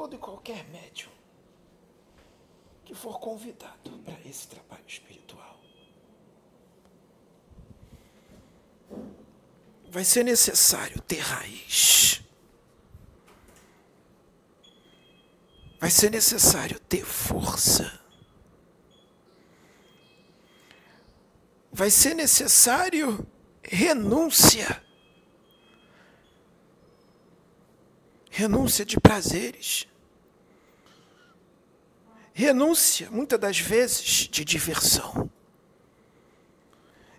todo e qualquer médium que for convidado para esse trabalho espiritual. Vai ser necessário ter raiz. Vai ser necessário ter força. Vai ser necessário renúncia. renúncia de prazeres, renúncia, muitas das vezes, de diversão,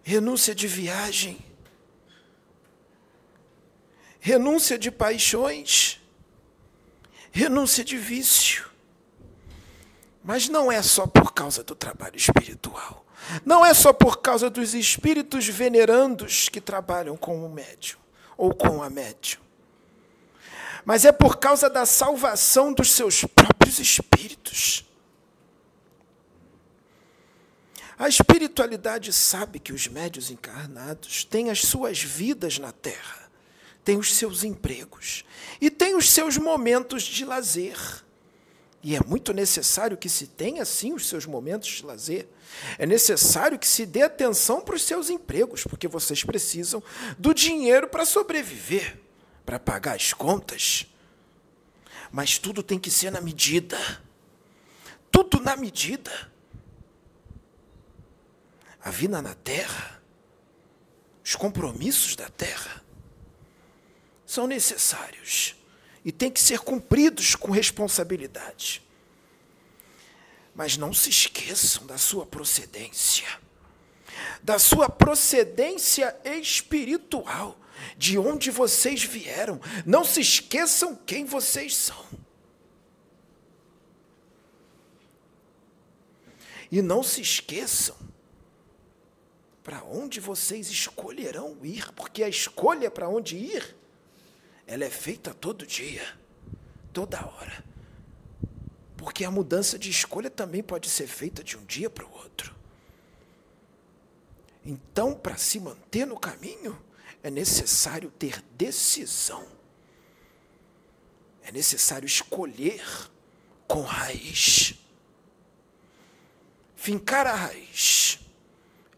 renúncia de viagem, renúncia de paixões, renúncia de vício. Mas não é só por causa do trabalho espiritual. Não é só por causa dos espíritos venerandos que trabalham com o médium ou com a médium mas é por causa da salvação dos seus próprios espíritos. A espiritualidade sabe que os médios encarnados têm as suas vidas na Terra, têm os seus empregos e têm os seus momentos de lazer. E é muito necessário que se tenha, sim, os seus momentos de lazer. É necessário que se dê atenção para os seus empregos, porque vocês precisam do dinheiro para sobreviver para pagar as contas. Mas tudo tem que ser na medida. Tudo na medida. A vida na terra, os compromissos da terra, são necessários e têm que ser cumpridos com responsabilidade. Mas não se esqueçam da sua procedência, da sua procedência espiritual de onde vocês vieram. Não se esqueçam quem vocês são. E não se esqueçam para onde vocês escolherão ir, porque a escolha para onde ir, ela é feita todo dia, toda hora. Porque a mudança de escolha também pode ser feita de um dia para o outro. Então, para se manter no caminho, é necessário ter decisão. É necessário escolher com raiz. Fincar a raiz.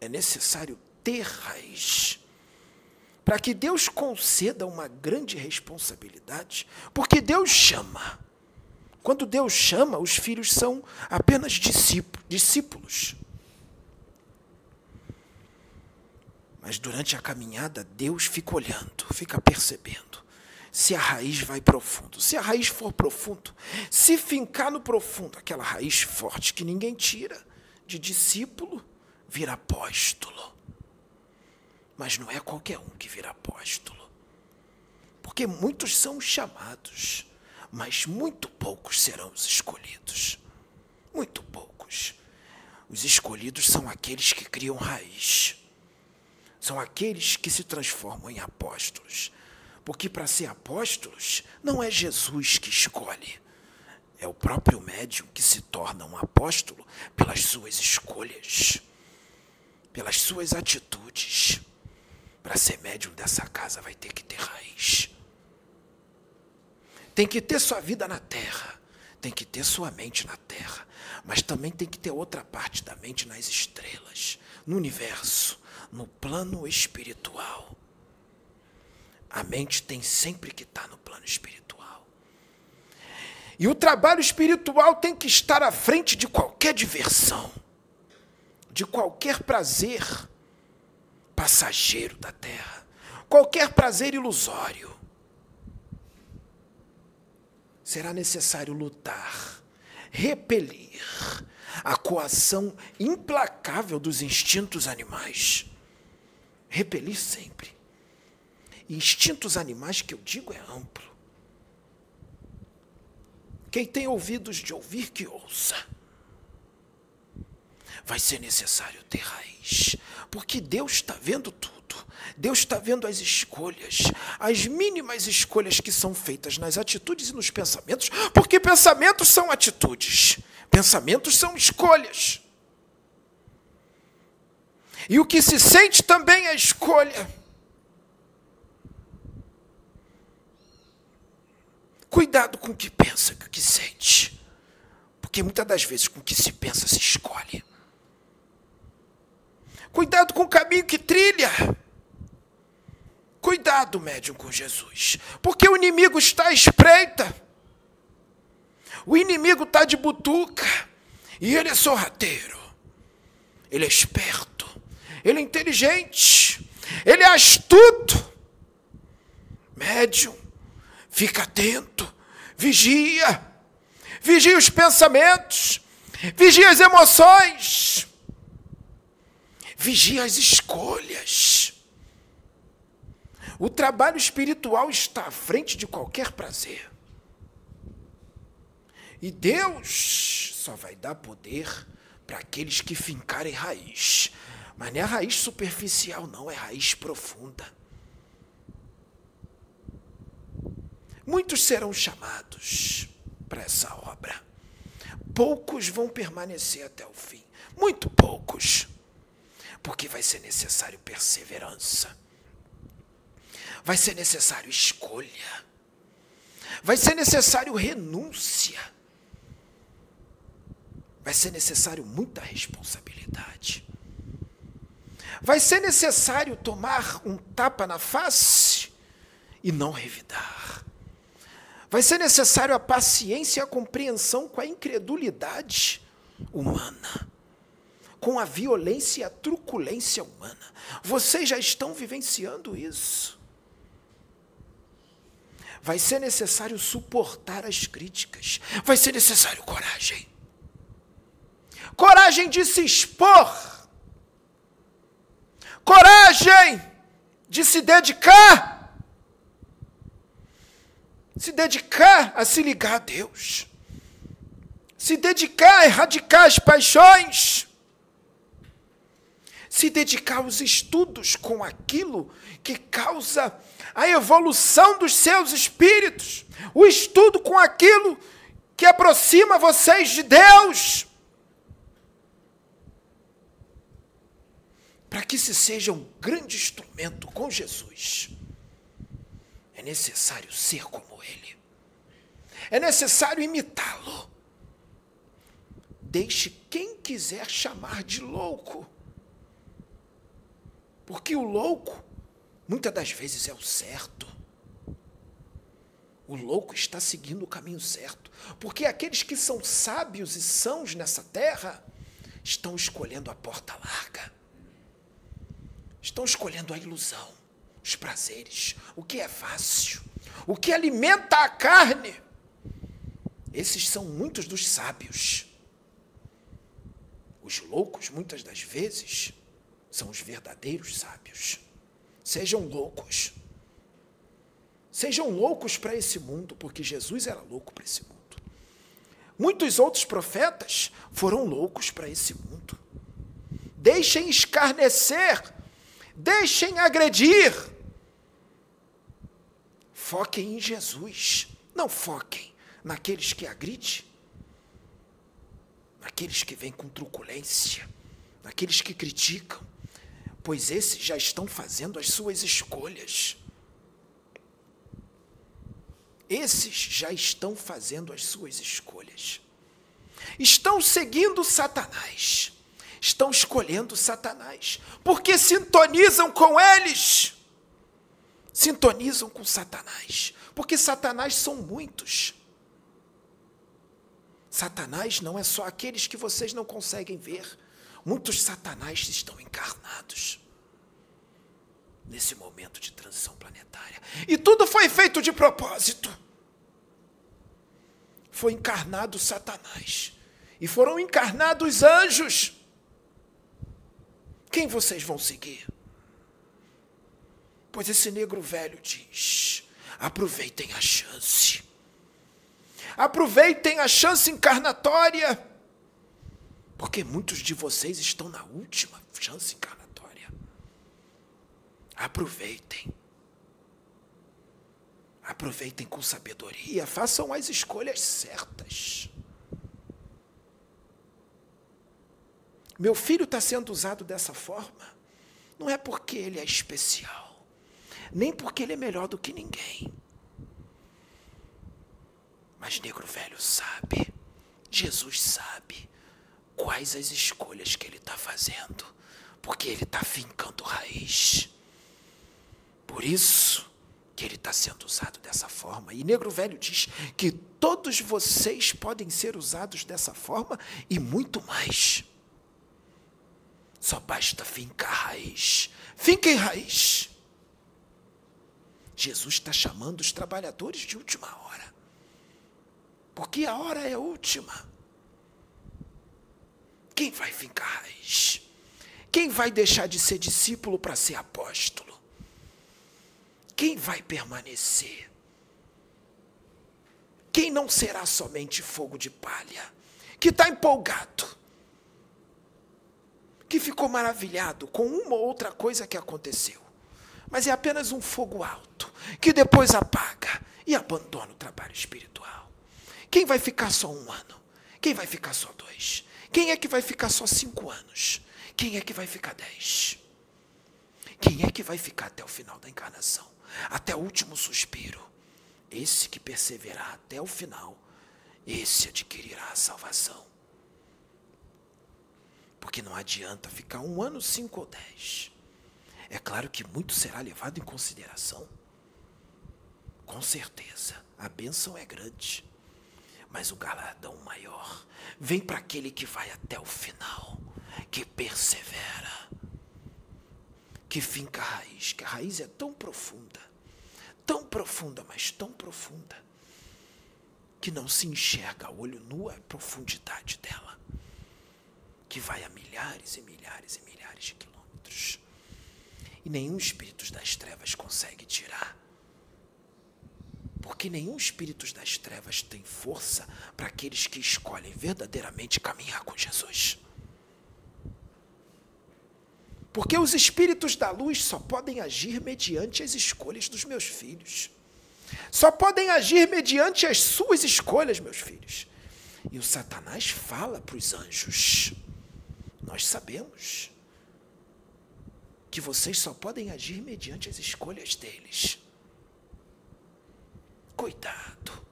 É necessário ter raiz. Para que Deus conceda uma grande responsabilidade, porque Deus chama. Quando Deus chama, os filhos são apenas discípulos. Mas durante a caminhada, Deus fica olhando, fica percebendo se a raiz vai profundo. Se a raiz for profundo, se fincar no profundo, aquela raiz forte que ninguém tira, de discípulo, vira apóstolo. Mas não é qualquer um que vira apóstolo. Porque muitos são chamados, mas muito poucos serão os escolhidos. Muito poucos. Os escolhidos são aqueles que criam raiz são aqueles que se transformam em apóstolos. Porque para ser apóstolos, não é Jesus que escolhe, é o próprio médium que se torna um apóstolo pelas suas escolhas, pelas suas atitudes. Para ser médium dessa casa, vai ter que ter raiz. Tem que ter sua vida na terra, tem que ter sua mente na terra, mas também tem que ter outra parte da mente nas estrelas, no universo no plano espiritual. A mente tem sempre que estar no plano espiritual. E o trabalho espiritual tem que estar à frente de qualquer diversão, de qualquer prazer passageiro da terra, qualquer prazer ilusório. Será necessário lutar, repelir a coação implacável dos instintos animais repelir sempre. instintos animais que eu digo é amplo. Quem tem ouvidos de ouvir, que ouça. Vai ser necessário ter raiz, porque Deus está vendo tudo. Deus está vendo as escolhas, as mínimas escolhas que são feitas nas atitudes e nos pensamentos, porque pensamentos são atitudes, pensamentos são escolhas. E o que se sente também é escolha. Cuidado com o que pensa, com o que sente. Porque muitas das vezes com o que se pensa se escolhe. Cuidado com o caminho que trilha. Cuidado, médium, com Jesus. Porque o inimigo está à espreita. O inimigo está de butuca. E ele é sorrateiro. Ele é esperto. Ele é inteligente. Ele é astuto. Médium, fica atento. Vigia. Vigia os pensamentos. Vigia as emoções. Vigia as escolhas. O trabalho espiritual está à frente de qualquer prazer. E Deus só vai dar poder para aqueles que fincarem raiz. Mas não é raiz superficial, não, é raiz profunda. Muitos serão chamados para essa obra. Poucos vão permanecer até o fim. Muito poucos. Porque vai ser necessário perseverança. Vai ser necessário escolha. Vai ser necessário renúncia vai ser necessário muita responsabilidade. Vai ser necessário tomar um tapa na face e não revidar. Vai ser necessário a paciência e a compreensão com a incredulidade humana, com a violência e a truculência humana. Vocês já estão vivenciando isso. Vai ser necessário suportar as críticas. Vai ser necessário coragem coragem de se expor, coragem de se dedicar, se dedicar a se ligar a Deus, se dedicar a erradicar as paixões, se dedicar aos estudos com aquilo que causa a evolução dos seus espíritos, o estudo com aquilo que aproxima vocês de Deus. para que se seja um grande instrumento com Jesus, é necessário ser como Ele. É necessário imitá-lo. Deixe quem quiser chamar de louco. Porque o louco, muitas das vezes, é o certo. O louco está seguindo o caminho certo. Porque aqueles que são sábios e sãos nessa terra estão escolhendo a porta larga estão escolhendo a ilusão, os prazeres, o que é fácil, o que alimenta a carne. Esses são muitos dos sábios. Os loucos, muitas das vezes, são os verdadeiros sábios. Sejam loucos. Sejam loucos para esse mundo, porque Jesus era louco para esse mundo. Muitos outros profetas foram loucos para esse mundo. Deixem escarnecer Deixem agredir. Foquem em Jesus. Não foquem naqueles que agridem, naqueles que vêm com truculência, naqueles que criticam, pois esses já estão fazendo as suas escolhas. Esses já estão fazendo as suas escolhas. Estão seguindo Satanás estão escolhendo Satanás, porque sintonizam com eles. Sintonizam com Satanás, porque Satanás são muitos. Satanás não é só aqueles que vocês não conseguem ver. Muitos Satanás estão encarnados nesse momento de transição planetária. E tudo foi feito de propósito. Foi encarnado Satanás. E foram encarnados anjos. Quem vocês vão seguir? Pois esse negro velho diz: aproveitem a chance. Aproveitem a chance encarnatória. Porque muitos de vocês estão na última chance encarnatória. Aproveitem. Aproveitem com sabedoria, façam as escolhas certas. Meu filho está sendo usado dessa forma, não é porque ele é especial, nem porque ele é melhor do que ninguém. Mas negro velho sabe, Jesus sabe quais as escolhas que ele está fazendo, porque ele está fincando raiz. Por isso que ele está sendo usado dessa forma. E Negro Velho diz que todos vocês podem ser usados dessa forma e muito mais. Só basta fincar raiz. Finquem raiz. Jesus está chamando os trabalhadores de última hora. Porque a hora é última. Quem vai fincar raiz? Quem vai deixar de ser discípulo para ser apóstolo? Quem vai permanecer? Quem não será somente fogo de palha? Que está empolgado, que ficou maravilhado com uma ou outra coisa que aconteceu, mas é apenas um fogo alto, que depois apaga e abandona o trabalho espiritual. Quem vai ficar só um ano? Quem vai ficar só dois? Quem é que vai ficar só cinco anos? Quem é que vai ficar dez? Quem é que vai ficar até o final da encarnação? Até o último suspiro? Esse que perseverar até o final, esse adquirirá a salvação. Porque não adianta ficar um ano, cinco ou dez. É claro que muito será levado em consideração. Com certeza, a bênção é grande mas o galardão maior vem para aquele que vai até o final, que persevera, que finca a raiz, que a raiz é tão profunda, tão profunda, mas tão profunda, que não se enxerga a olho nu a profundidade dela, que vai a milhares e milhares e milhares de quilômetros. E nenhum espírito das trevas consegue tirar porque nenhum espírito das trevas tem força para aqueles que escolhem verdadeiramente caminhar com Jesus. Porque os espíritos da luz só podem agir mediante as escolhas dos meus filhos. Só podem agir mediante as suas escolhas, meus filhos. E o Satanás fala para os anjos: Nós sabemos que vocês só podem agir mediante as escolhas deles. Cuidado.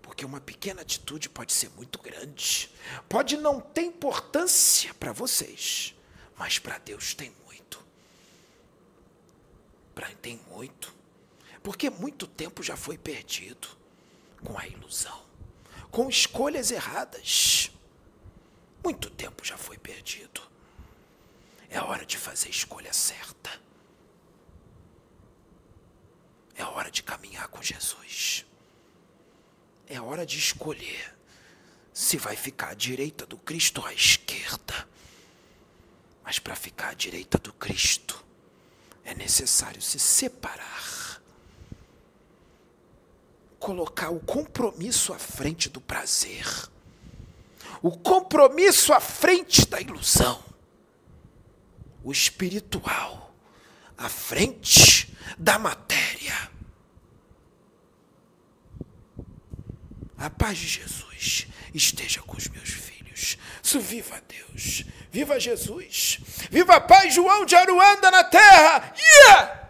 Porque uma pequena atitude pode ser muito grande. Pode não ter importância para vocês, mas para Deus tem muito. Para tem muito. Porque muito tempo já foi perdido com a ilusão, com escolhas erradas. Muito tempo já foi perdido. É hora de fazer a escolha certa. É hora de caminhar com Jesus. É hora de escolher se vai ficar à direita do Cristo ou à esquerda. Mas para ficar à direita do Cristo, é necessário se separar. Colocar o compromisso à frente do prazer. O compromisso à frente da ilusão. O espiritual à frente da matéria. A paz de Jesus esteja com os meus filhos. Isso viva Deus. Viva Jesus. Viva a paz, João de Aruanda na terra. Yeah!